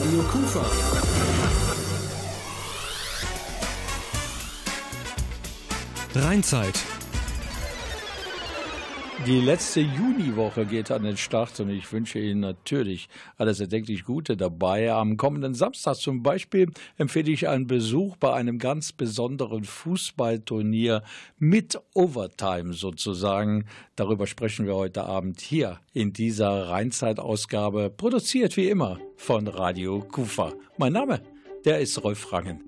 Radio Kufa. Rheinzeit. Die letzte Juniwoche geht an den Start und ich wünsche Ihnen natürlich alles erdenklich Gute dabei. Am kommenden Samstag zum Beispiel empfehle ich einen Besuch bei einem ganz besonderen Fußballturnier mit Overtime sozusagen. Darüber sprechen wir heute Abend hier in dieser Rheinzeit-Ausgabe, produziert wie immer von Radio Kufa. Mein Name, der ist Rolf Rangen.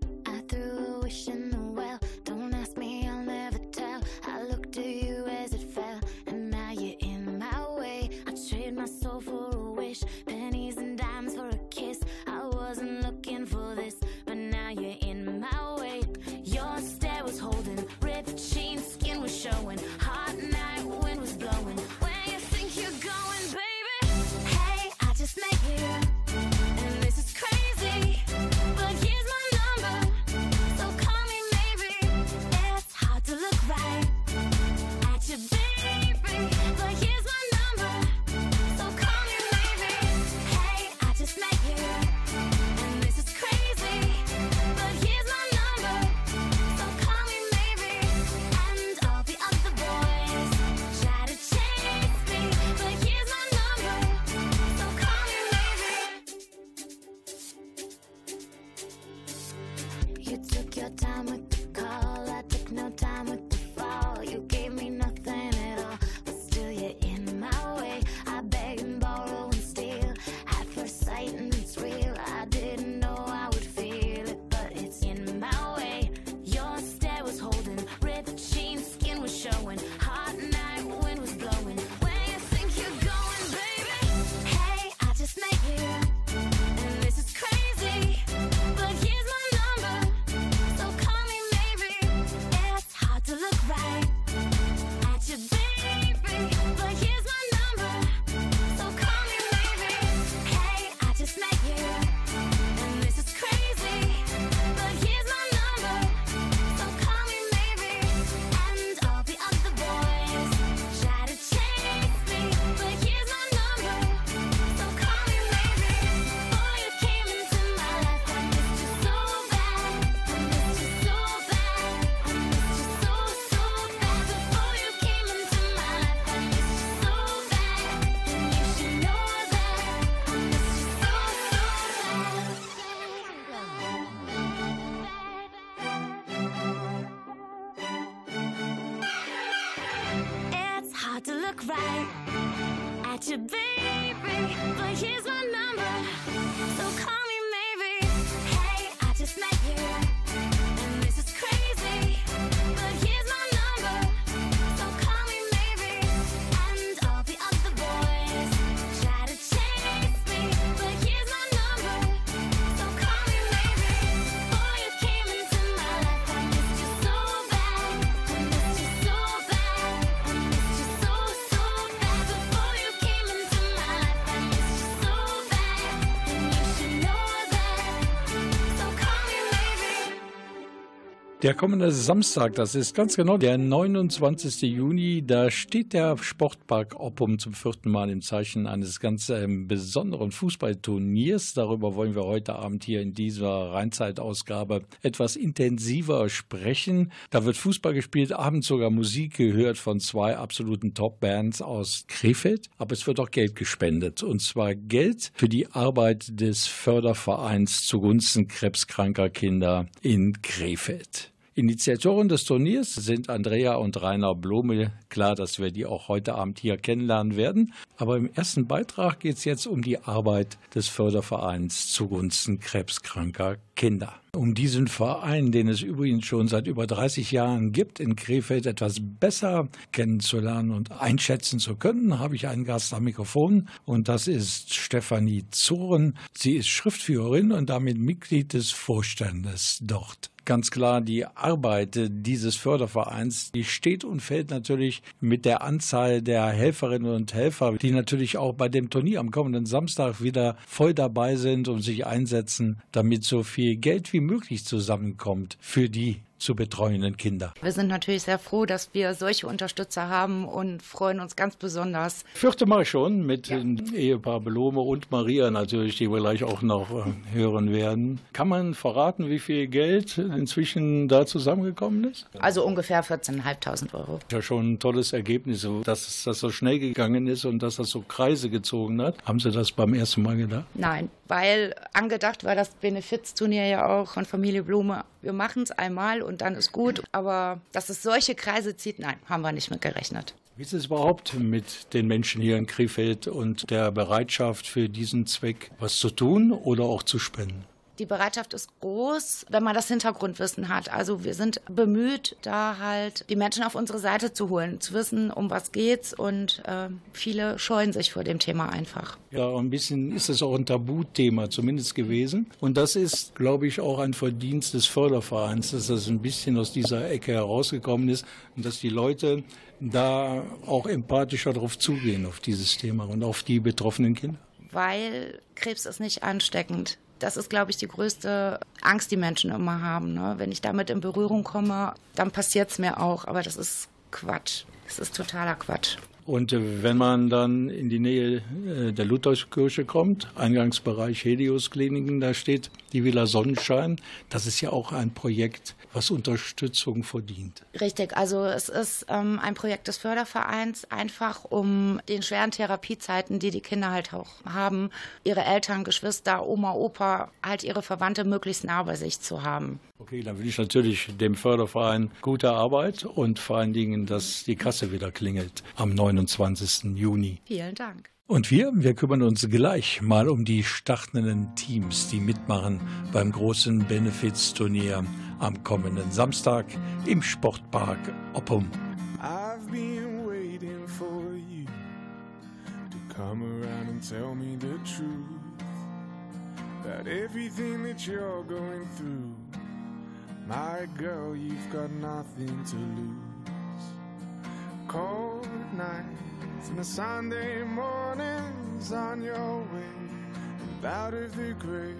Der kommende Samstag, das ist ganz genau der 29. Juni, da steht der Sportpark Oppum zum vierten Mal im Zeichen eines ganz äh, besonderen Fußballturniers. Darüber wollen wir heute Abend hier in dieser Rheinzeitausgabe etwas intensiver sprechen. Da wird Fußball gespielt, abends sogar Musik gehört von zwei absoluten Top-Bands aus Krefeld. Aber es wird auch Geld gespendet. Und zwar Geld für die Arbeit des Fördervereins zugunsten krebskranker Kinder in Krefeld. Initiatoren des Turniers sind Andrea und Rainer Blome. Klar, dass wir die auch heute Abend hier kennenlernen werden. Aber im ersten Beitrag geht es jetzt um die Arbeit des Fördervereins zugunsten krebskranker Kinder. Um diesen Verein, den es übrigens schon seit über 30 Jahren gibt, in Krefeld etwas besser kennenzulernen und einschätzen zu können, habe ich einen Gast am Mikrofon und das ist Stefanie Zoren. Sie ist Schriftführerin und damit Mitglied des Vorstandes dort ganz klar, die Arbeit dieses Fördervereins, die steht und fällt natürlich mit der Anzahl der Helferinnen und Helfer, die natürlich auch bei dem Turnier am kommenden Samstag wieder voll dabei sind und sich einsetzen, damit so viel Geld wie möglich zusammenkommt für die zu betreuenden Kinder. Wir sind natürlich sehr froh, dass wir solche Unterstützer haben und freuen uns ganz besonders. Vierte Mal schon mit ja. Ehepaar Belome und Maria natürlich, die wir gleich auch noch äh, hören werden. Kann man verraten, wie viel Geld inzwischen da zusammengekommen ist? Also ungefähr 14.500 Euro. Ja, schon ein tolles Ergebnis, dass das so schnell gegangen ist und dass das so Kreise gezogen hat. Haben Sie das beim ersten Mal gedacht? Nein, weil angedacht war das Benefizturnier ja auch von Familie Blume. Wir machen es einmal und dann ist gut. Aber dass es solche Kreise zieht, nein, haben wir nicht mit gerechnet. Wie ist es überhaupt mit den Menschen hier in Krefeld und der Bereitschaft für diesen Zweck was zu tun oder auch zu spenden? Die Bereitschaft ist groß, wenn man das Hintergrundwissen hat. Also wir sind bemüht, da halt die Menschen auf unsere Seite zu holen, zu wissen, um was geht's und äh, viele scheuen sich vor dem Thema einfach. Ja, ein bisschen ist es auch ein Tabuthema zumindest gewesen. Und das ist, glaube ich, auch ein Verdienst des Fördervereins, dass das ein bisschen aus dieser Ecke herausgekommen ist und dass die Leute da auch empathischer darauf zugehen, auf dieses Thema und auf die betroffenen Kinder. Weil Krebs ist nicht ansteckend. Das ist, glaube ich, die größte Angst, die Menschen immer haben. Ne? Wenn ich damit in Berührung komme, dann passiert es mir auch. Aber das ist Quatsch. Das ist totaler Quatsch. Und äh, wenn man dann in die Nähe äh, der Lutherkirche kommt, Eingangsbereich Helios Kliniken, da steht die Villa Sonnenschein. Das ist ja auch ein Projekt, was Unterstützung verdient. Richtig, also es ist ähm, ein Projekt des Fördervereins, einfach um den schweren Therapiezeiten, die die Kinder halt auch haben, ihre Eltern, Geschwister, Oma, Opa, halt ihre Verwandte möglichst nah bei sich zu haben. Okay, dann will ich natürlich dem Förderverein gute Arbeit und vor allen Dingen, dass die Kasse wieder klingelt am 29. Juni. Vielen Dank. Und wir, wir kümmern uns gleich mal um die startenden Teams, die mitmachen beim großen Benefits-Turnier am kommenden Samstag im Sportpark Oppum. I've been waiting for you to come around and tell me the truth about everything that you're going through. My girl, you've got nothing to lose. Cold and the Sunday mornings on your way and out of the grave.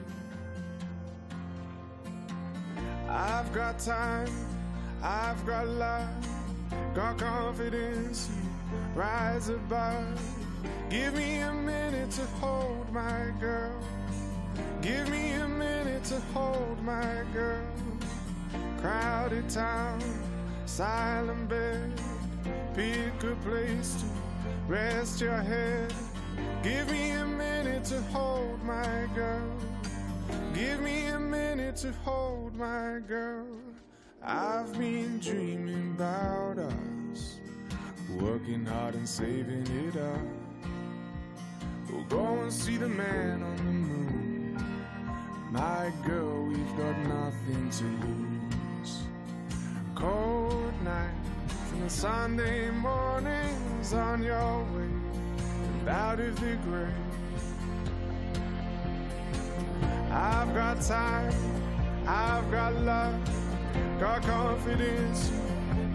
I've got time, I've got love, got confidence. Rise above. Give me a minute to hold my girl. Give me a minute to hold my girl. Crowded town, silent bed. Pick a place to rest your head. Give me a minute to hold my girl. Give me a minute to hold my girl. I've been dreaming about us, working hard and saving it up. We'll go and see the man on the moon. My girl, we've got nothing to lose cold nights the Sunday mornings on your way out of the grave. I've got time, I've got love, got confidence,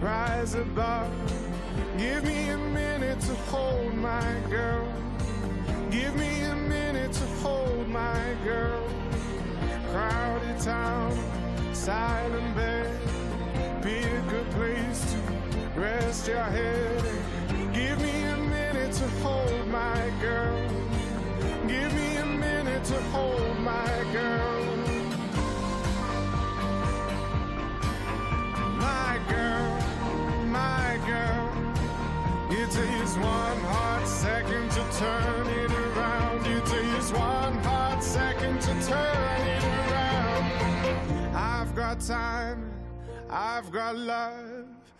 rise above. Give me a minute to hold my girl. Give me a minute to hold my girl. Crowded town, silent bed be a good place to rest your head. Give me a minute to hold my girl. Give me a minute to hold my girl. My girl, my girl. It takes one hot second to turn it around. It takes one hot second to turn it around. I've got time I've got love,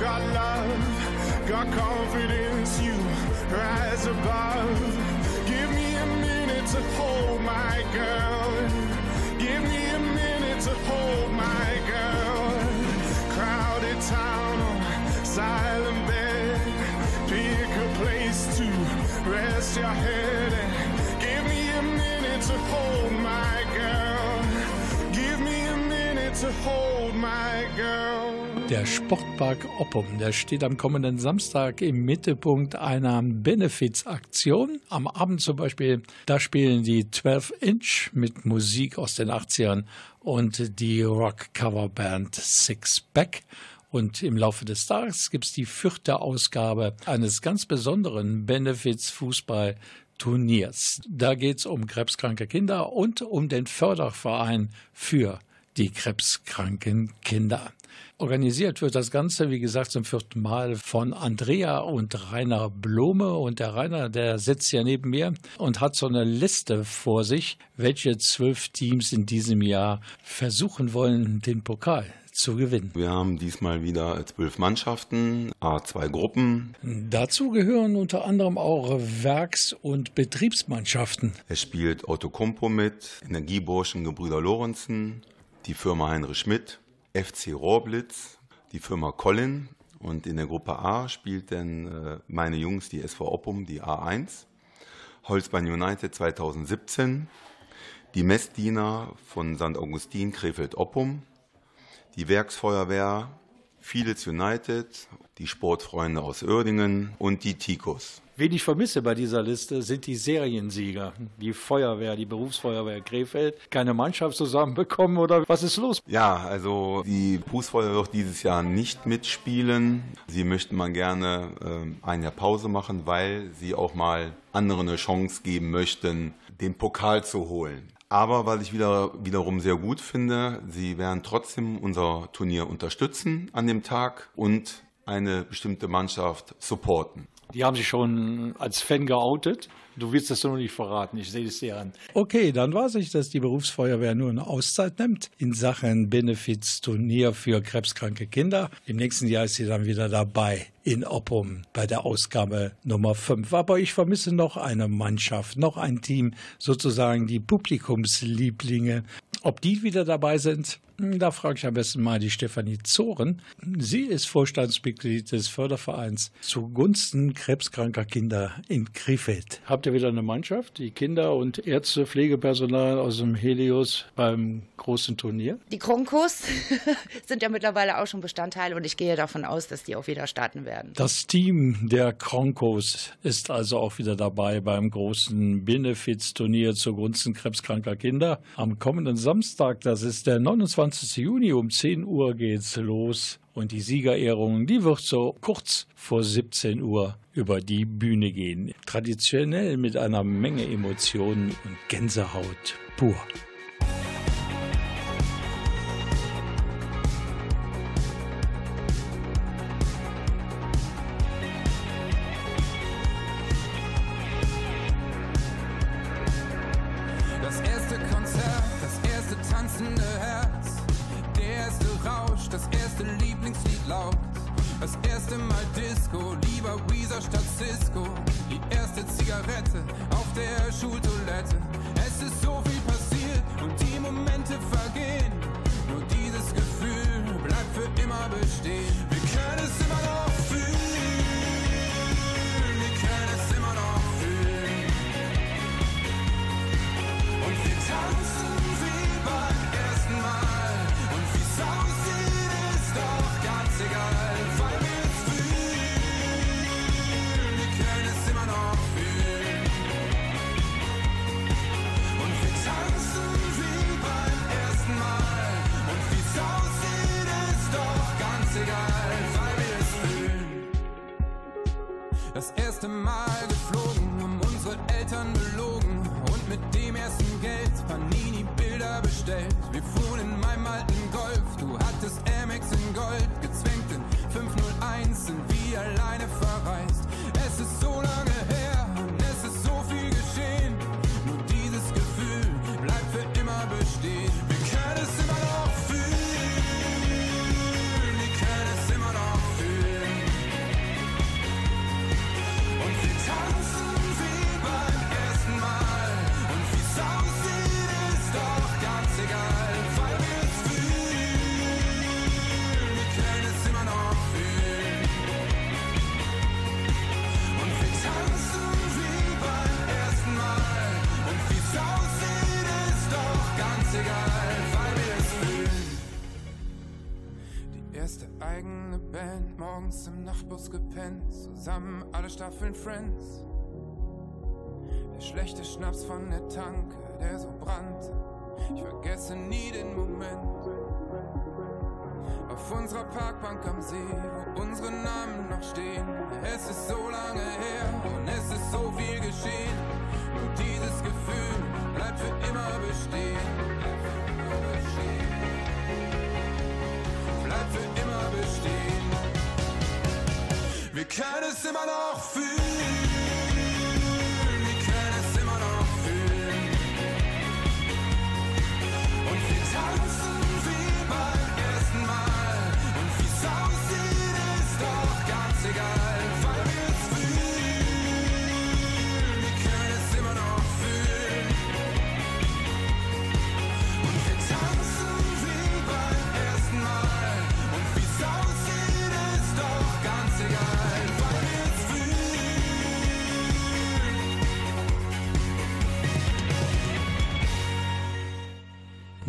got love, got confidence, you rise above. Give me a minute to hold my girl. Give me a minute to hold my girl. Crowded town on silent bed. Pick a place to rest your head and give me a minute to hold my girl. Give me a minute to hold my girl. Der Sportpark Oppum, der steht am kommenden Samstag im Mittelpunkt einer Benefizaktion. Am Abend zum Beispiel, da spielen die 12 Inch mit Musik aus den 80ern und die Rock-Coverband Six Back. Und im Laufe des Tages gibt es die vierte Ausgabe eines ganz besonderen Benefits-Fußball-Turniers. Da geht es um krebskranke Kinder und um den Förderverein für die krebskranken Kinder. Organisiert wird das Ganze, wie gesagt, zum vierten Mal von Andrea und Rainer Blome. Und der Rainer, der sitzt ja neben mir und hat so eine Liste vor sich, welche zwölf Teams in diesem Jahr versuchen wollen, den Pokal zu gewinnen. Wir haben diesmal wieder zwölf Mannschaften, A2 Gruppen. Dazu gehören unter anderem auch Werks- und Betriebsmannschaften. Es spielt Otto Kumpo mit, Energieburschen Gebrüder Lorenzen, die Firma Heinrich Schmidt, FC Rohrblitz, die Firma Collin und in der Gruppe A spielt dann äh, meine Jungs, die SV Oppum, die A1, Holzbein United 2017, die Messdiener von St. Augustin Krefeld-Oppum, die Werksfeuerwehr, Fielitz United, die Sportfreunde aus Uerdingen und die Tikos. Wen ich vermisse bei dieser Liste sind die Seriensieger. Die Feuerwehr, die Berufsfeuerwehr Krefeld. Keine Mannschaft zusammenbekommen oder was ist los? Ja, also die Berufsfeuerwehr wird dieses Jahr nicht mitspielen. Sie möchten mal gerne äh, ein Jahr Pause machen, weil sie auch mal anderen eine Chance geben möchten, den Pokal zu holen. Aber was ich wieder, wiederum sehr gut finde, sie werden trotzdem unser Turnier unterstützen an dem Tag und eine bestimmte Mannschaft supporten. Die haben sich schon als Fan geoutet. Du willst das noch nicht verraten, ich sehe es dir an. Okay, dann weiß ich, dass die Berufsfeuerwehr nur eine Auszeit nimmt in Sachen Benefizturnier für krebskranke Kinder. Im nächsten Jahr ist sie dann wieder dabei in Oppum bei der Ausgabe Nummer 5. Aber ich vermisse noch eine Mannschaft, noch ein Team, sozusagen die Publikumslieblinge. Ob die wieder dabei sind, da frage ich am besten mal die Stefanie Zoren. Sie ist Vorstandsmitglied des Fördervereins zugunsten krebskranker Kinder in Krefeld. Habt ihr wieder eine Mannschaft, die Kinder und Ärzte, Pflegepersonal aus dem Helios beim großen Turnier? Die Kronkos sind ja mittlerweile auch schon Bestandteil und ich gehe davon aus, dass die auch wieder starten werden. Das Team der Kronkos ist also auch wieder dabei beim großen Benefits-Turnier zugunsten krebskranker Kinder am kommenden Samstag. Das ist der 29. 20. Juni um 10 Uhr geht's los und die Siegerehrung, die wird so kurz vor 17 Uhr über die Bühne gehen. Traditionell mit einer Menge Emotionen und Gänsehaut pur. Alle Staffeln Friends. Der schlechte Schnaps von der Tanke, der so brannte. Ich vergesse nie den Moment. Auf unserer Parkbank am See, wo unsere Namen noch stehen. Es ist so lange her und es ist so viel geschehen. Nur dieses Gefühl bleibt für immer bestehen. Bleibt für immer bestehen. Wir können es immer noch fühlen.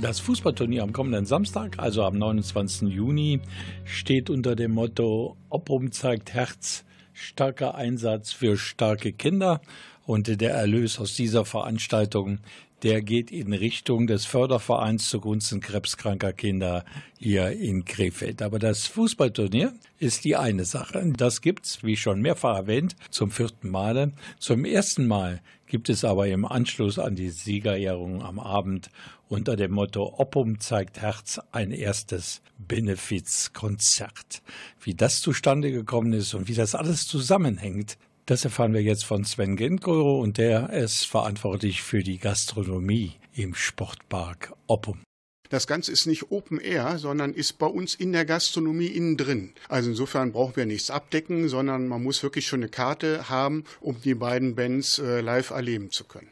Das Fußballturnier am kommenden Samstag, also am 29. Juni, steht unter dem Motto Obrum zeigt Herz, starker Einsatz für starke Kinder. Und der Erlös aus dieser Veranstaltung, der geht in Richtung des Fördervereins zugunsten krebskranker Kinder hier in Krefeld. Aber das Fußballturnier ist die eine Sache. Das gibt's, wie schon mehrfach erwähnt, zum vierten Male. Zum ersten Mal gibt es aber im Anschluss an die Siegerehrung am Abend unter dem Motto Oppum zeigt Herz ein erstes Benefizkonzert. Wie das zustande gekommen ist und wie das alles zusammenhängt, das erfahren wir jetzt von Sven Gentgoro und der ist verantwortlich für die Gastronomie im Sportpark Oppum. Das Ganze ist nicht Open Air, sondern ist bei uns in der Gastronomie innen drin. Also insofern brauchen wir nichts abdecken, sondern man muss wirklich schon eine Karte haben, um die beiden Bands äh, live erleben zu können.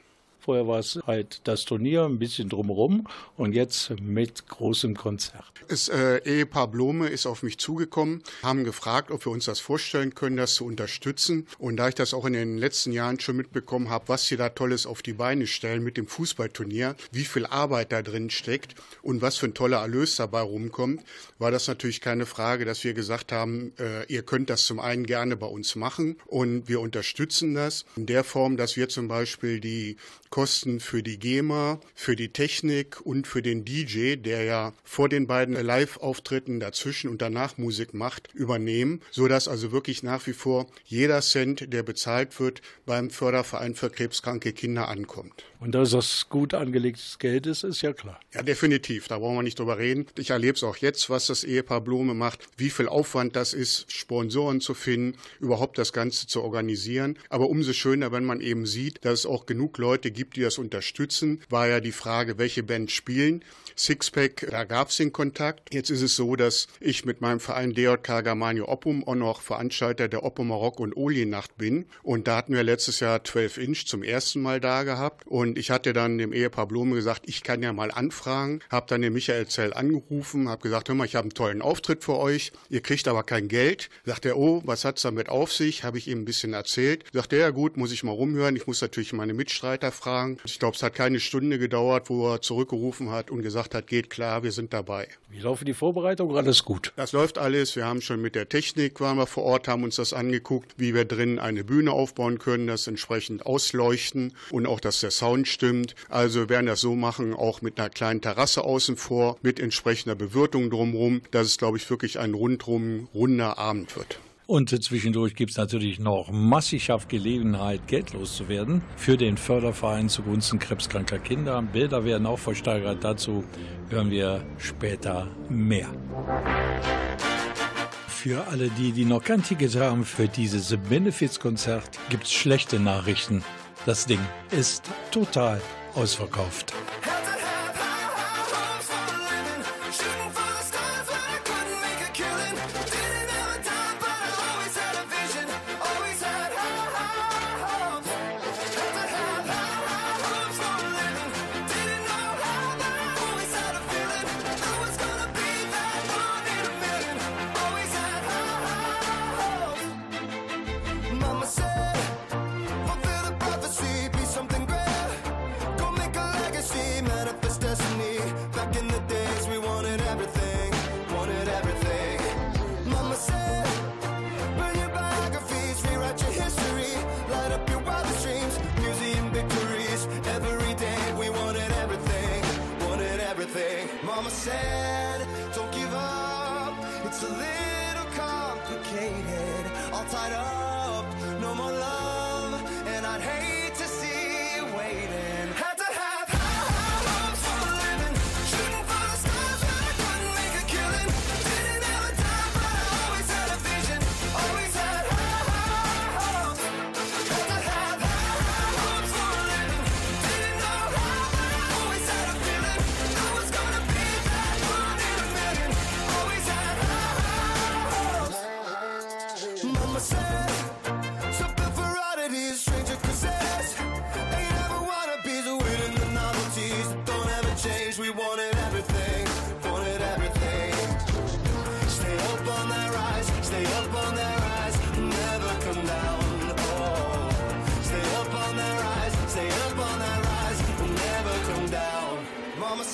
Vorher war es halt das Turnier, ein bisschen drumherum und jetzt mit großem Konzert. Das äh, Ehepaar Blome ist auf mich zugekommen, haben gefragt, ob wir uns das vorstellen können, das zu unterstützen. Und da ich das auch in den letzten Jahren schon mitbekommen habe, was sie da Tolles auf die Beine stellen mit dem Fußballturnier, wie viel Arbeit da drin steckt und was für ein toller Erlös dabei rumkommt, war das natürlich keine Frage, dass wir gesagt haben, äh, ihr könnt das zum einen gerne bei uns machen und wir unterstützen das in der Form, dass wir zum Beispiel die Kosten für die GEMA, für die Technik und für den DJ, der ja vor den beiden Live-Auftritten dazwischen und danach Musik macht, übernehmen, so dass also wirklich nach wie vor jeder Cent, der bezahlt wird, beim Förderverein für krebskranke Kinder ankommt. Und dass das gut angelegtes Geld ist, ist ja klar. Ja, definitiv. Da brauchen wir nicht drüber reden. Ich erlebe es auch jetzt, was das Ehepaar Blume macht, wie viel Aufwand das ist, Sponsoren zu finden, überhaupt das Ganze zu organisieren. Aber umso schöner, wenn man eben sieht, dass es auch genug Leute gibt, die das unterstützen. War ja die Frage, welche Bands spielen. Sixpack, da gab es den Kontakt. Jetzt ist es so, dass ich mit meinem Verein DJK Germania Oppum auch noch Veranstalter der Oppumer Rock- und Oli-Nacht bin. Und da hatten wir letztes Jahr 12 Inch zum ersten Mal da gehabt. Und ich hatte dann dem Ehepaar Blume gesagt, ich kann ja mal anfragen. Habe dann den Michael Zell angerufen, habe gesagt, hör mal, ich habe einen tollen Auftritt für euch. Ihr kriegt aber kein Geld. Sagt er, oh, was hat's damit auf sich? Habe ich ihm ein bisschen erzählt. Sagt er, ja gut, muss ich mal rumhören. Ich muss natürlich meine Mitstreiter fragen. Ich glaube, es hat keine Stunde gedauert, wo er zurückgerufen hat und gesagt hat, geht klar, wir sind dabei. Wie laufen die Vorbereitungen? Alles gut. Das läuft alles. Wir haben schon mit der Technik, waren wir vor Ort, haben uns das angeguckt, wie wir drin eine Bühne aufbauen können, das entsprechend ausleuchten und auch, dass der Sound stimmt. Also wir werden das so machen, auch mit einer kleinen Terrasse außen vor, mit entsprechender Bewirtung drumherum, dass es, glaube ich, wirklich ein rundrum runder Abend wird. Und zwischendurch gibt es natürlich noch massig Gelegenheit, Geld loszuwerden für den Förderverein zugunsten krebskranker Kinder. Bilder werden auch versteigert. Dazu hören wir später mehr. Für alle die, die noch kein Ticket haben für dieses Benefizkonzert, gibt es schlechte Nachrichten. Das Ding ist total ausverkauft.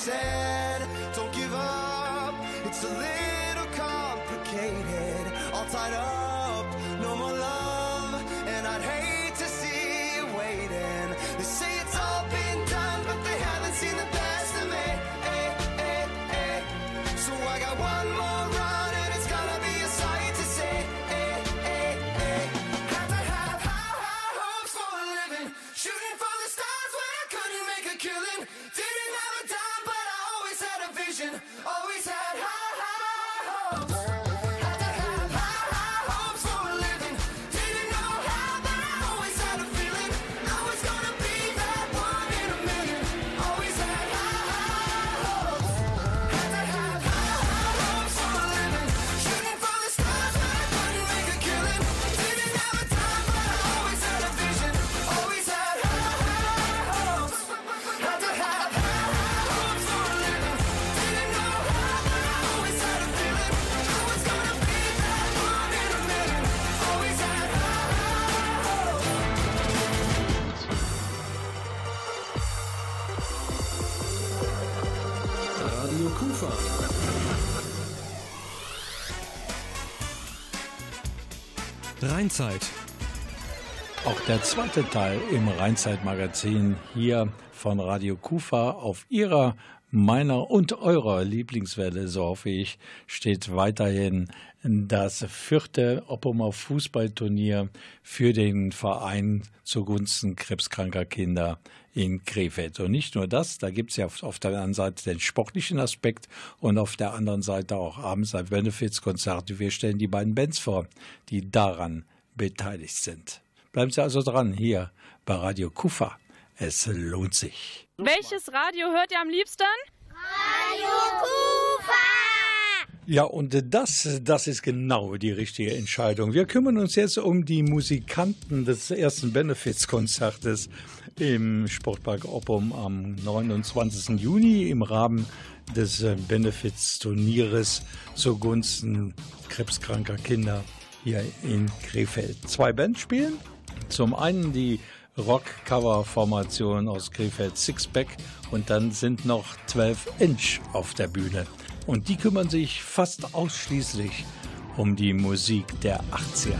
said, don't give up. It's a little complicated, all tied up. Rheinzeit. Auch der zweite Teil im Rheinzeit-Magazin hier von Radio Kufa auf Ihrer, meiner und eurer Lieblingswelle, so hoffe ich, steht weiterhin das vierte Oppomer Fußballturnier für den Verein zugunsten krebskranker Kinder in Krefeld. Und nicht nur das, da gibt es ja auf der einen Seite den sportlichen Aspekt und auf der anderen Seite auch abends ein Benefizkonzert. Wir stellen die beiden Bands vor, die daran beteiligt sind. Bleiben Sie also dran hier bei Radio Kufa. Es lohnt sich. Welches Radio hört ihr am liebsten? Radio Kufa! Ja, und das, das ist genau die richtige Entscheidung. Wir kümmern uns jetzt um die Musikanten des ersten Benefizkonzertes im Sportpark Oppum am 29. Juni im Rahmen des Benefizturnieres zugunsten krebskranker Kinder hier in Krefeld. Zwei Bands spielen. Zum einen die Rock-Cover-Formation aus Krefeld Sixpack und dann sind noch 12 Inch auf der Bühne. Und die kümmern sich fast ausschließlich um die Musik der 80er.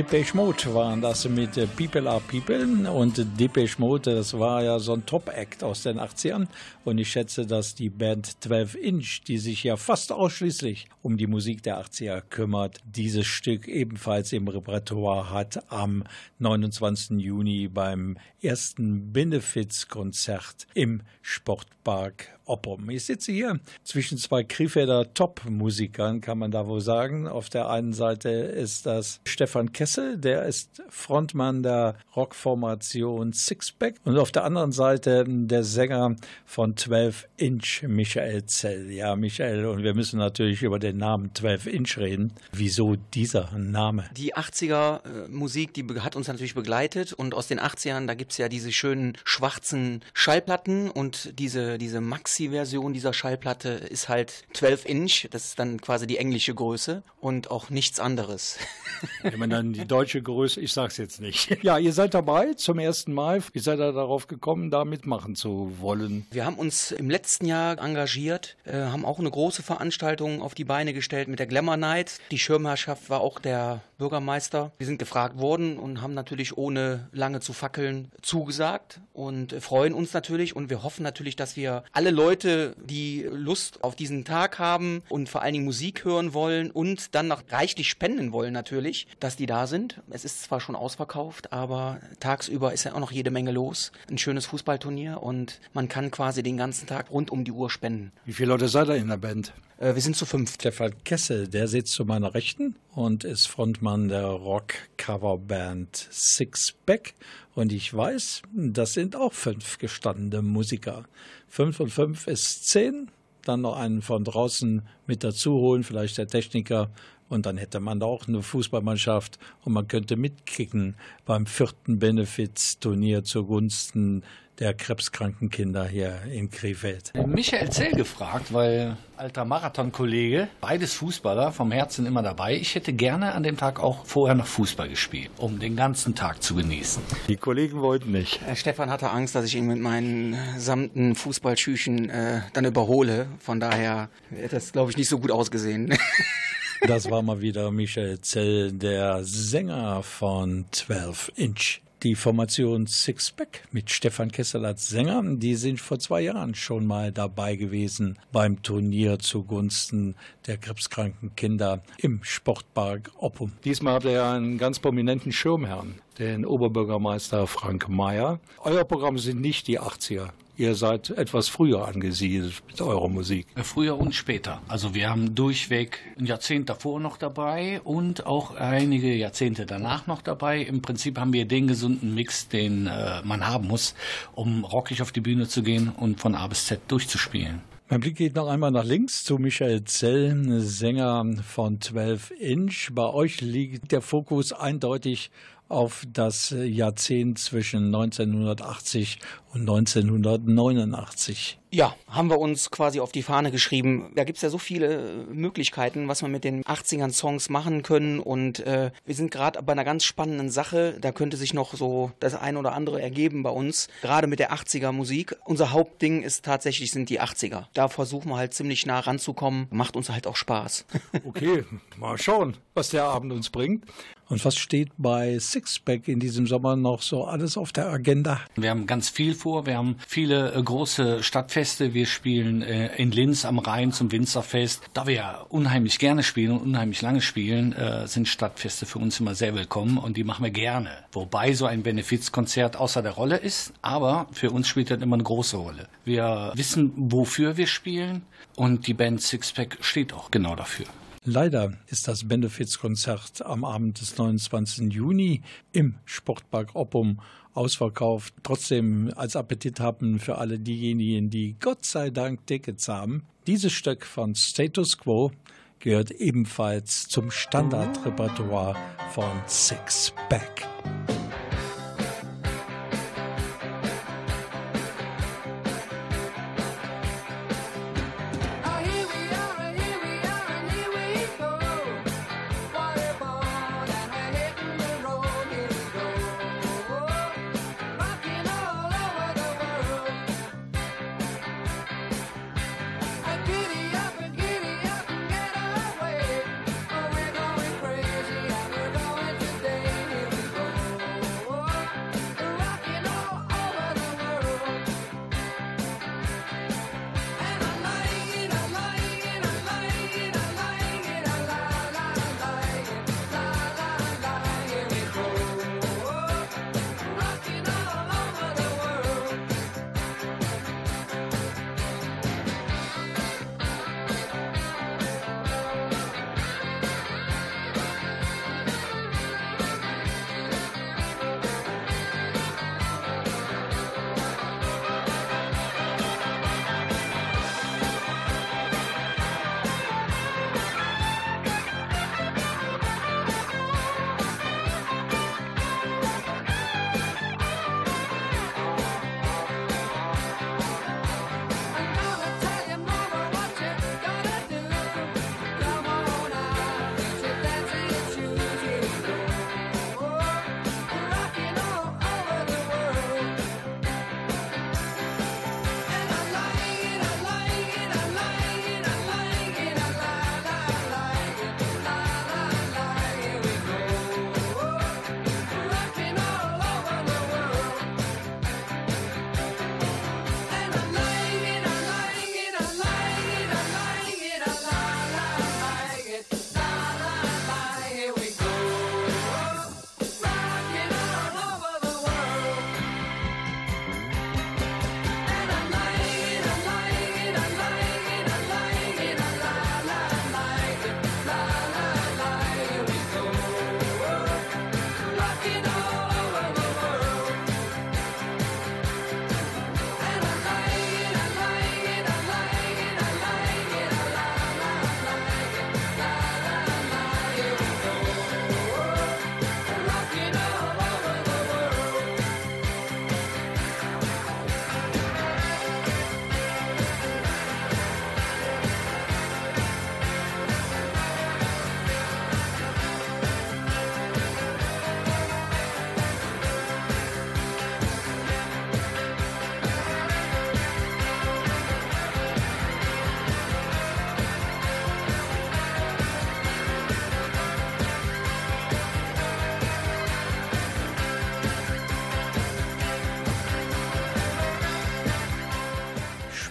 Depeche Mode waren das mit People Are People und Depeche Mode, das war ja so ein Top-Act aus den 80ern und ich schätze, dass die Band 12 Inch, die sich ja fast ausschließlich um die Musik der 80er kümmert, dieses Stück ebenfalls im Repertoire hat am 29. Juni beim ersten Benefizkonzert im Sportpark Oppum. Ich sitze hier zwischen zwei Krefelder Top-Musikern, kann man da wohl sagen. Auf der einen Seite ist das Stefan Kessel, der ist Frontmann der Rockformation Sixpack und auf der anderen Seite der Sänger von 12 Inch, Michael Zell. Ja, Michael, und wir müssen natürlich über den Namen 12 Inch reden. Wieso dieser Name? Die 80er äh, Musik, die hat uns natürlich begleitet und aus den 80ern, da gibt's ja diese schönen schwarzen Schallplatten und diese, diese Maxi-Version dieser Schallplatte ist halt 12 Inch, das ist dann quasi die englische Größe und auch nichts anderes. Wenn man dann die deutsche Größe, ich sag's jetzt nicht. Ja, ihr seid dabei zum ersten Mal. Wie seid ihr darauf gekommen, da mitmachen zu wollen? Wir haben uns im letzten Jahr engagiert, äh, haben auch eine große Veranstaltung auf die Beine gestellt mit der Glamour Night. Die Schirmherrschaft war auch der Bürgermeister. Wir sind gefragt worden und haben natürlich ohne lange zu fackeln zugesagt und freuen uns natürlich und wir hoffen natürlich, dass wir alle Leute, die Lust auf diesen Tag haben und vor allen Dingen Musik hören wollen und dann noch reichlich spenden wollen natürlich, dass die da sind. Es ist zwar schon ausverkauft, aber tagsüber ist ja auch noch jede Menge los. Ein schönes Fußballturnier und man kann quasi den ganzen Tag rund um die Uhr spenden. Wie viele Leute seid ihr in der Band? Äh, wir sind zu fünf. Stefan Kessel, der sitzt zu meiner Rechten und ist Frontmann der Rock-Coverband Sixpack. Und ich weiß, das sind auch fünf gestandene Musiker. Fünf und fünf ist zehn. Dann noch einen von draußen mit dazu holen, vielleicht der Techniker. Und dann hätte man da auch eine Fußballmannschaft und man könnte mitkicken beim vierten Benefits-Turnier zugunsten der krebskranken Kinder hier in Krefeld. Michael Zell gefragt, weil alter Marathonkollege, beides Fußballer, vom Herzen immer dabei. Ich hätte gerne an dem Tag auch vorher noch Fußball gespielt, um den ganzen Tag zu genießen. Die Kollegen wollten nicht. Äh, Stefan hatte Angst, dass ich ihn mit meinen samten Fußballschüchen äh, dann überhole. Von daher hätte das, glaube ich, nicht so gut ausgesehen. Das war mal wieder Michael Zell, der Sänger von 12 Inch. Die Formation Sixpack mit Stefan Kessel als Sänger, die sind vor zwei Jahren schon mal dabei gewesen beim Turnier zugunsten der krebskranken Kinder im Sportpark Oppum. Diesmal habt ihr ja einen ganz prominenten Schirmherrn, den Oberbürgermeister Frank Mayer. Euer Programm sind nicht die 80er. Ihr seid etwas früher angesiedelt mit eurer Musik. Äh, Früher und später. Also wir haben durchweg ein Jahrzehnt davor noch dabei und auch einige Jahrzehnte danach noch dabei. Im Prinzip haben wir den gesunden Mix, den äh, man haben muss, um rockig auf die Bühne zu gehen und von A bis Z durchzuspielen. Mein Blick geht noch einmal nach links zu Michael Zell, Sänger von 12 Inch. Bei euch liegt der Fokus eindeutig auf das Jahrzehnt zwischen 1980 und 1989. Ja, haben wir uns quasi auf die Fahne geschrieben. Da gibt's ja so viele Möglichkeiten, was man mit den 80ern Songs machen können. Und äh, wir sind gerade bei einer ganz spannenden Sache. Da könnte sich noch so das ein oder andere ergeben bei uns. Gerade mit der 80er Musik. Unser Hauptding ist tatsächlich sind die 80er. Da versuchen wir halt ziemlich nah ranzukommen. Macht uns halt auch Spaß. Okay, mal schauen, was der Abend uns bringt. Und was steht bei Sixpack in diesem Sommer noch so alles auf der Agenda? Wir haben ganz viel vor. Wir haben viele äh, große Stadtfeste. Wir spielen äh, in Linz am Rhein zum Winzerfest. Da wir ja unheimlich gerne spielen und unheimlich lange spielen, äh, sind Stadtfeste für uns immer sehr willkommen und die machen wir gerne. Wobei so ein Benefizkonzert außer der Rolle ist, aber für uns spielt das immer eine große Rolle. Wir wissen, wofür wir spielen und die Band Sixpack steht auch genau dafür. Leider ist das Benefizkonzert am Abend des 29. Juni im Sportpark Oppum ausverkauft. Trotzdem als Appetit haben für alle diejenigen, die Gott sei Dank Tickets haben. Dieses Stück von Status Quo gehört ebenfalls zum Standardrepertoire von Sixpack. Giddy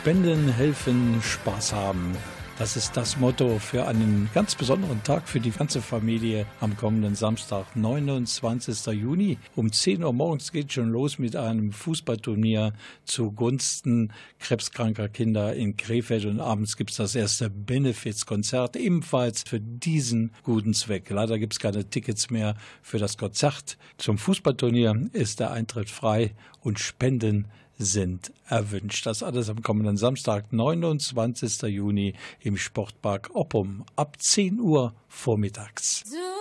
Spenden, helfen, Spaß haben. Das ist das Motto für einen ganz besonderen Tag für die ganze Familie am kommenden Samstag, 29. Juni. Um 10 Uhr morgens geht schon los mit einem Fußballturnier zugunsten krebskranker Kinder in Krefeld und abends gibt es das erste Benefizkonzert ebenfalls für diesen guten Zweck. Leider gibt es keine Tickets mehr für das Konzert. Zum Fußballturnier ist der Eintritt frei und Spenden sind erwünscht. Das alles am kommenden Samstag, 29. Juni im Sportpark Oppum ab 10 Uhr vormittags. Do you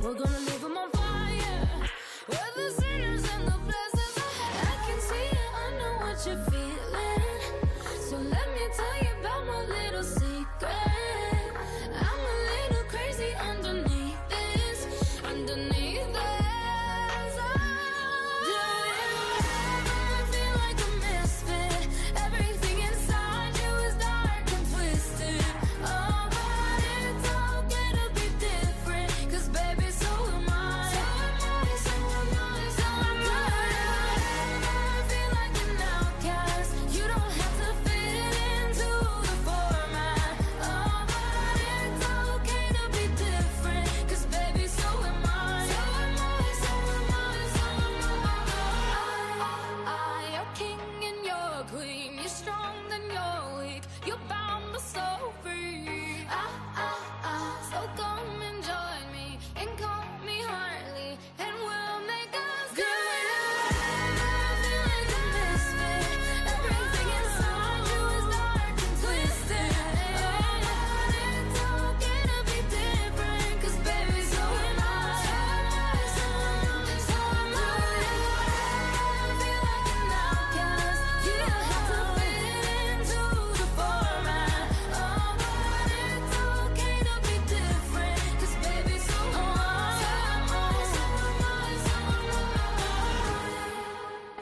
We're gonna leave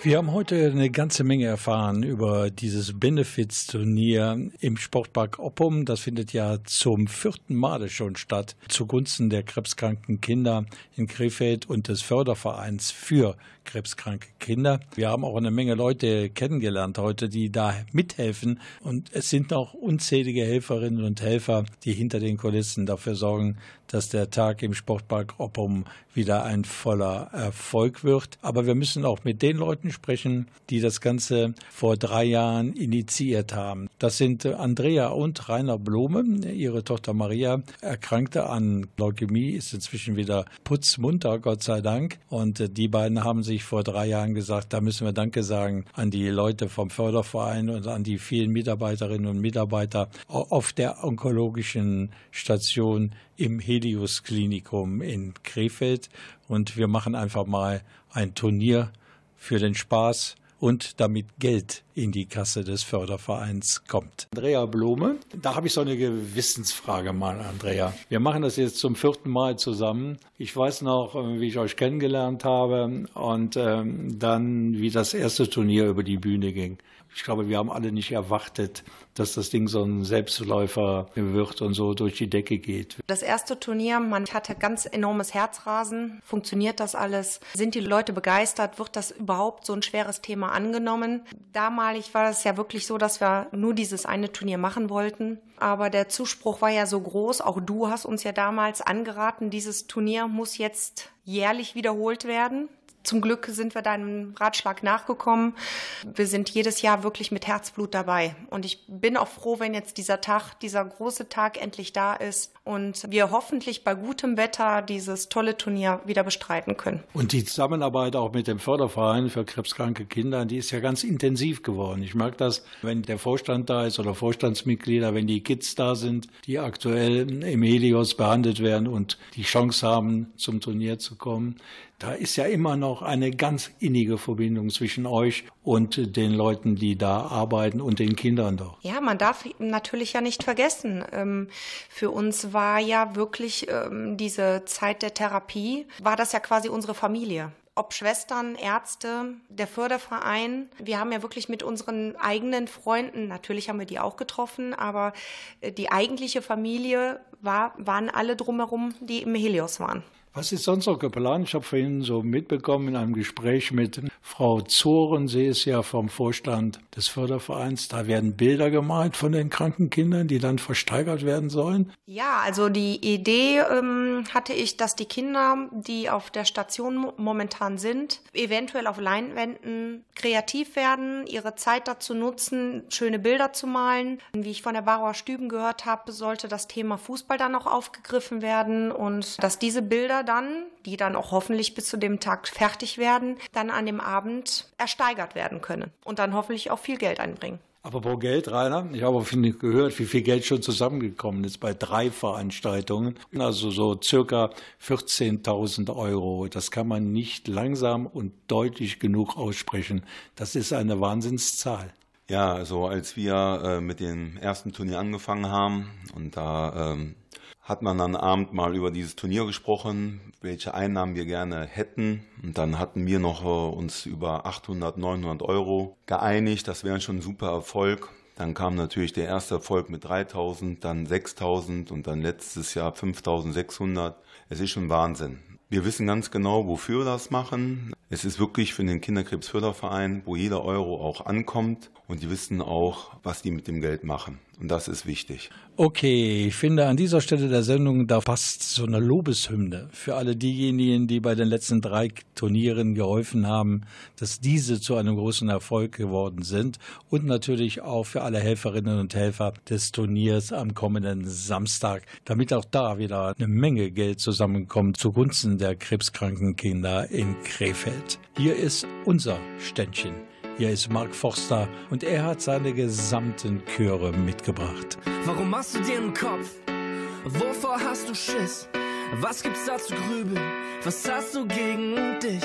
Wir haben heute eine ganze Menge erfahren über dieses Benefits-Turnier im Sportpark Oppum. Das findet ja zum vierten Male schon statt, zugunsten der krebskranken Kinder in Krefeld und des Fördervereins für krebskranke Kinder. Wir haben auch eine Menge Leute kennengelernt heute, die da mithelfen. Und es sind auch unzählige Helferinnen und Helfer, die hinter den Kulissen dafür sorgen, dass der Tag im Sportpark Oppum wieder ein voller Erfolg wird. Aber wir müssen auch mit den Leuten sprechen, die das Ganze vor drei Jahren initiiert haben. Das sind Andrea und Rainer Blome. Ihre Tochter Maria erkrankte an Leukämie, ist inzwischen wieder putzmunter, Gott sei Dank. Und die beiden haben sich vor drei Jahren gesagt, da müssen wir Danke sagen an die Leute vom Förderverein und an die vielen Mitarbeiterinnen und Mitarbeiter auf der onkologischen Station im Helios Klinikum in Krefeld. Und wir machen einfach mal ein Turnier für den Spaß und damit Geld in die Kasse des Fördervereins kommt. Andrea Blume, da habe ich so eine Gewissensfrage mal, Andrea. Wir machen das jetzt zum vierten Mal zusammen. Ich weiß noch, äh, wie ich euch kennengelernt habe und ähm, dann, wie das erste Turnier über die Bühne ging. Ich glaube, wir haben alle nicht erwartet, dass das Ding so ein Selbstläufer wird und so durch die Decke geht. Das erste Turnier, man hatte ganz enormes Herzrasen. Funktioniert das alles? Sind die Leute begeistert? Wird das überhaupt so ein schweres Thema angenommen? Damalig war es ja wirklich so, dass wir nur dieses eine Turnier machen wollten. Aber der Zuspruch war ja so groß. Auch du hast uns ja damals angeraten, dieses Turnier muss jetzt jährlich wiederholt werden. Zum Glück sind wir deinem Ratschlag nachgekommen. Wir sind jedes Jahr wirklich mit Herzblut dabei. Und ich bin auch froh, wenn jetzt dieser Tag, dieser große Tag endlich da ist und wir hoffentlich bei gutem Wetter dieses tolle Turnier wieder bestreiten können. Und die Zusammenarbeit auch mit dem Förderverein für krebskranke Kinder, die ist ja ganz intensiv geworden. Ich merke das, wenn der Vorstand da ist oder Vorstandsmitglieder, wenn die Kids da sind, die aktuell im Helios behandelt werden und die Chance haben, zum Turnier zu kommen. Da ist ja immer noch eine ganz innige Verbindung zwischen euch und den Leuten, die da arbeiten und den Kindern doch. Ja, man darf natürlich ja nicht vergessen. Ähm, für uns war ja wirklich ähm, diese Zeit der Therapie, war das ja quasi unsere Familie. Ob Schwestern, Ärzte, der Förderverein. Wir haben ja wirklich mit unseren eigenen Freunden, natürlich haben wir die auch getroffen, aber äh, die eigentliche Familie war, waren alle drumherum, die im Helios waren. Was ist sonst noch geplant? Ich habe vorhin so mitbekommen in einem Gespräch mit Frau Zoren, sie ist ja vom Vorstand des Fördervereins, da werden Bilder gemalt von den kranken Kindern, die dann versteigert werden sollen. Ja, also die Idee ähm, hatte ich, dass die Kinder, die auf der Station mo- momentan sind, eventuell auf Leinwänden kreativ werden, ihre Zeit dazu nutzen, schöne Bilder zu malen. Wie ich von der Bauer Stüben gehört habe, sollte das Thema Fußball dann auch aufgegriffen werden und dass diese Bilder dann, die dann auch hoffentlich bis zu dem Tag fertig werden, dann an dem Abend ersteigert werden können und dann hoffentlich auch viel Geld einbringen. Aber pro Geld, Rainer, ich habe gehört, wie viel Geld schon zusammengekommen ist bei drei Veranstaltungen. Also so circa 14.000 Euro. Das kann man nicht langsam und deutlich genug aussprechen. Das ist eine Wahnsinnszahl. Ja, also als wir äh, mit dem ersten Turnier angefangen haben und da ähm, hat man dann Abend mal über dieses Turnier gesprochen, welche Einnahmen wir gerne hätten. Und dann hatten wir noch äh, uns über 800, 900 Euro geeinigt. Das wäre schon ein super Erfolg. Dann kam natürlich der erste Erfolg mit 3000, dann 6000 und dann letztes Jahr 5600. Es ist schon Wahnsinn. Wir wissen ganz genau, wofür wir das machen. Es ist wirklich für den Kinderkrebsförderverein, wo jeder Euro auch ankommt und die wissen auch, was die mit dem Geld machen. Und das ist wichtig. Okay, ich finde an dieser Stelle der Sendung, da passt so eine Lobeshymne für alle diejenigen, die bei den letzten drei Turnieren geholfen haben, dass diese zu einem großen Erfolg geworden sind und natürlich auch für alle Helferinnen und Helfer des Turniers am kommenden Samstag, damit auch da wieder eine Menge Geld zusammenkommt zugunsten der krebskranken Kinder in Krefeld. Hier ist unser Ständchen. Hier ist Mark Forster und er hat seine gesamten Chöre mitgebracht. Warum machst du dir einen Kopf? Wovor hast du Schiss? Was gibt's da zu grübeln? Was hast du gegen dich?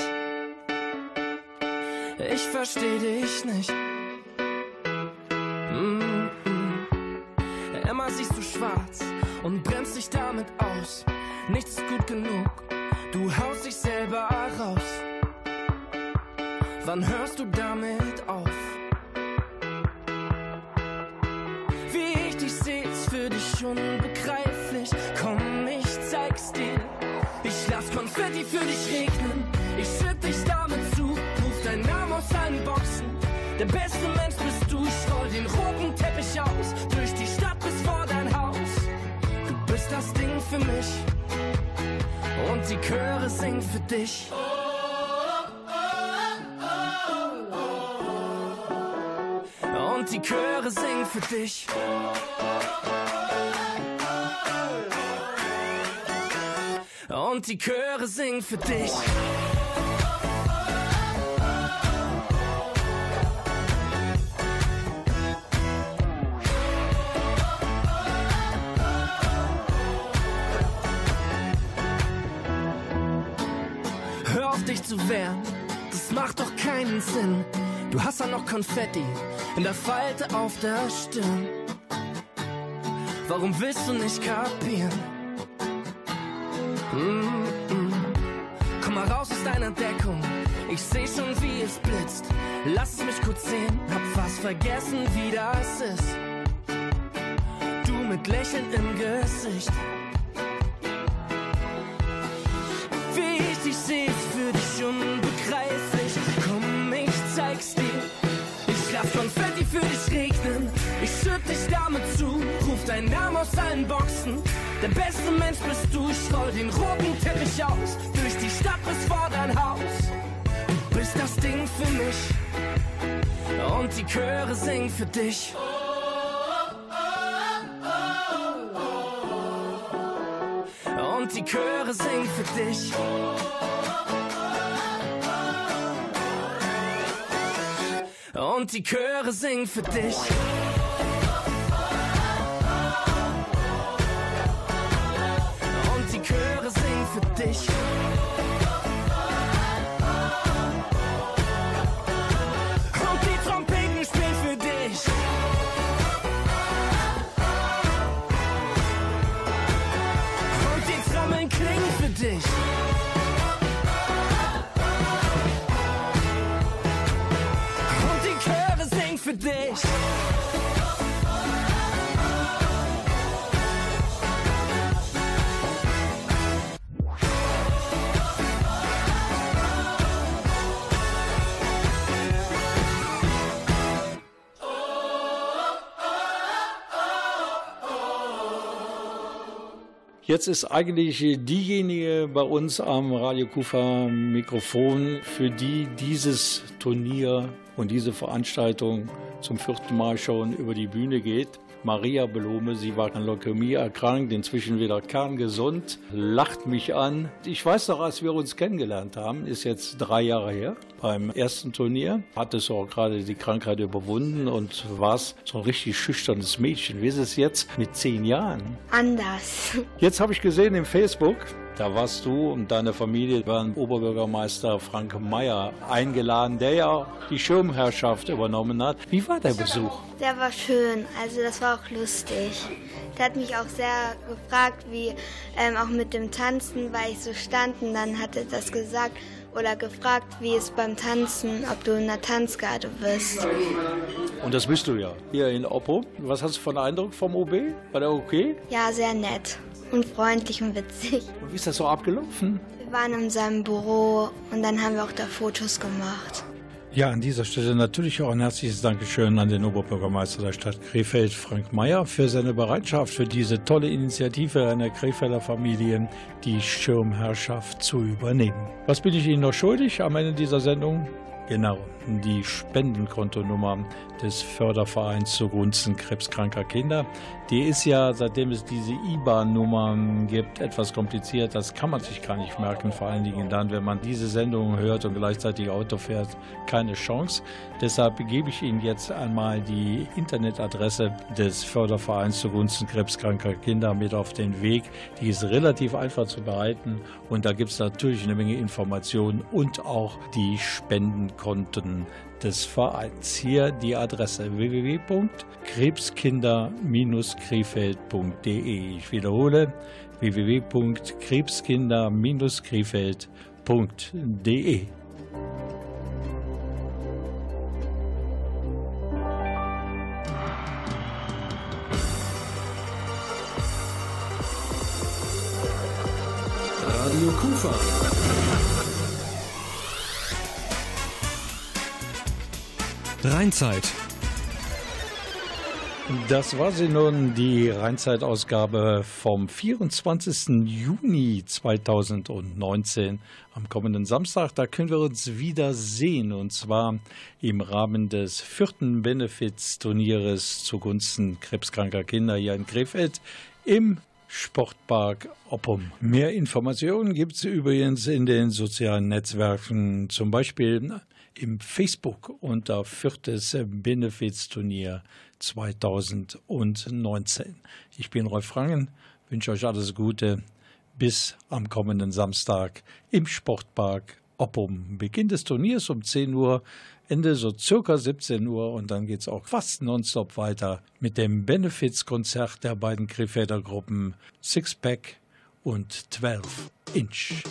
Ich versteh dich nicht. Mm -mm. Immer siehst du schwarz und bremst dich damit aus. Nichts ist gut genug. Du haust dich selber raus. Wann hörst du damit auf? Wie ich dich seh, ist für dich unbegreiflich. Komm, ich zeig's dir. Ich lass Konfetti für dich regnen. Ich schütt dich damit zu. Ruf deinen Namen aus allen Boxen. Der beste Mensch bist du. Ich roll den roten Teppich aus. Durch die Stadt bis vor dein Haus. Du bist das Ding für mich. Und die Chöre singen für dich. Und die Chöre singen für dich. Und die Chöre singen für dich. Hör auf dich zu wehren, das macht doch keinen Sinn. Du hast ja noch Konfetti in der Falte auf der Stirn. Warum willst du nicht kapieren? Mm -mm. Komm mal raus aus deiner Deckung. Ich seh schon, wie es blitzt. Lass mich kurz sehen, hab fast vergessen, wie das ist. Du mit Lächeln im Gesicht. Konfetti für dich regnen. Ich schütt dich damit zu. Ruf deinen Namen aus allen Boxen. Der beste Mensch bist du. Ich roll den roten Teppich aus. Durch die Stadt bis vor dein Haus. Du bist das Ding für mich. Und die Chöre singen für dich. Und die Chöre singen für dich. Und die Chöre singen für dich. Und die Chöre singen für dich. Für dich. Jetzt ist eigentlich diejenige bei uns am Radio Kufa Mikrofon, für die dieses Turnier und diese Veranstaltung zum vierten Mal schon über die Bühne geht. Maria Blome, sie war an Leukämie erkrankt, inzwischen wieder kerngesund, lacht mich an. Ich weiß noch, als wir uns kennengelernt haben, ist jetzt drei Jahre her, beim ersten Turnier, hattest du auch gerade die Krankheit überwunden und warst so ein richtig schüchternes Mädchen. Wie ist es jetzt mit zehn Jahren? Anders. Jetzt habe ich gesehen im Facebook, da warst du und deine Familie waren Oberbürgermeister Frank Mayer eingeladen, der ja die Schirmherrschaft übernommen hat. Wie war der Besuch? Der war schön, also das war auch lustig. Der hat mich auch sehr gefragt, wie ähm, auch mit dem Tanzen, weil ich so stand und dann hat er das gesagt oder gefragt, wie es beim Tanzen, ob du in der Tanzgarde bist. Und das bist du ja hier in Oppo. Was hast du für einen Eindruck vom OB? War der okay? Ja, sehr nett und freundlich und witzig. Und wie ist das so abgelaufen? Wir waren in seinem Büro und dann haben wir auch da Fotos gemacht. Ja, an dieser Stelle natürlich auch ein herzliches Dankeschön an den Oberbürgermeister der Stadt Krefeld, Frank Mayer, für seine Bereitschaft, für diese tolle Initiative einer Krefelder Familie, die Schirmherrschaft zu übernehmen. Was bin ich Ihnen noch schuldig am Ende dieser Sendung? Genau, die Spendenkontonummer des Fördervereins zugunsten krebskranker Kinder. Die ist ja, seitdem es diese IBAN-Nummer gibt, etwas kompliziert. Das kann man sich gar nicht merken, vor allen Dingen dann, wenn man diese Sendung hört und gleichzeitig Auto fährt, keine Chance. Deshalb gebe ich Ihnen jetzt einmal die Internetadresse des Fördervereins zugunsten krebskranker Kinder mit auf den Weg. Die ist relativ einfach zu behalten und da gibt es natürlich eine Menge Informationen und auch die Spendenkonten des Vereins. Hier die Adresse www.krebskinder-krefeld.de. Ich wiederhole www.krebskinder-krefeld.de. Radio Kufa. Rheinzeit. Das war sie nun, die Rheinzeitausgabe vom 24. Juni 2019 am kommenden Samstag. Da können wir uns wieder sehen und zwar im Rahmen des vierten Benefits-Turnieres zugunsten krebskranker Kinder hier in Krefeld im Sportpark Oppum. Mehr Informationen gibt es übrigens in den sozialen Netzwerken, zum Beispiel im Facebook unter viertes Benefits-Turnier 2019. Ich bin Rolf Rangen, wünsche euch alles Gute. Bis am kommenden Samstag im Sportpark Oppum. Beginn des Turniers um 10 Uhr. Ende so circa 17 Uhr und dann geht's auch fast nonstop weiter mit dem Benefizkonzert der beiden Krefelder Gruppen Sixpack und 12 Inch.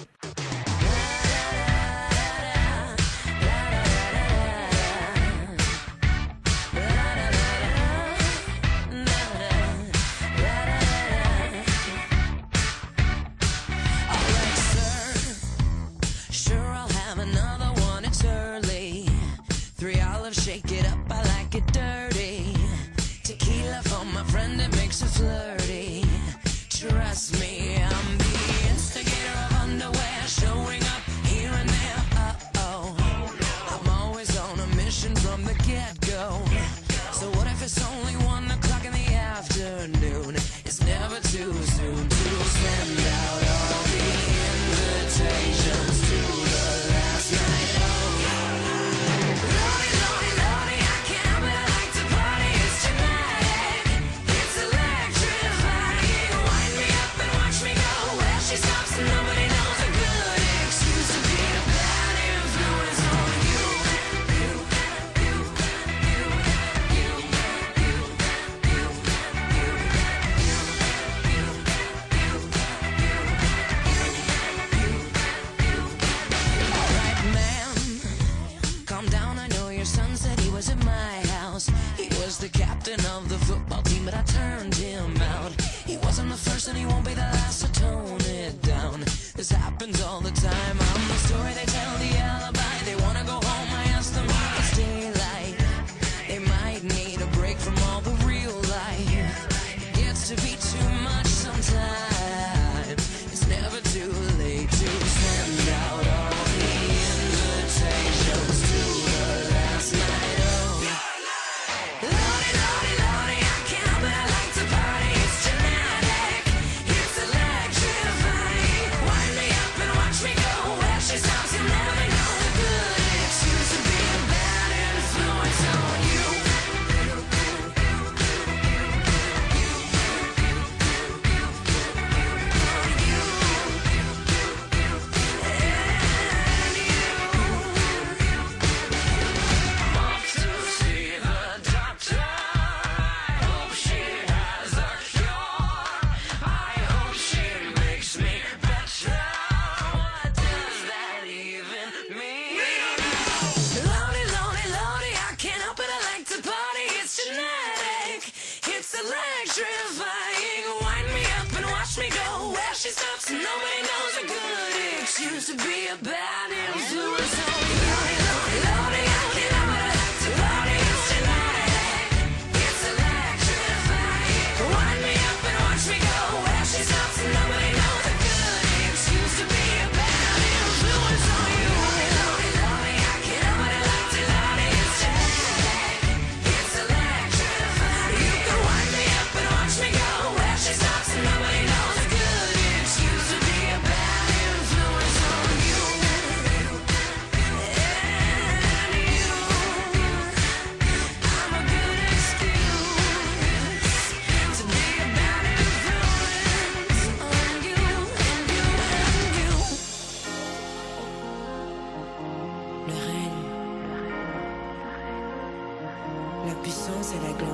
puissance et la gloire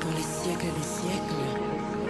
pour les siècles des siècles.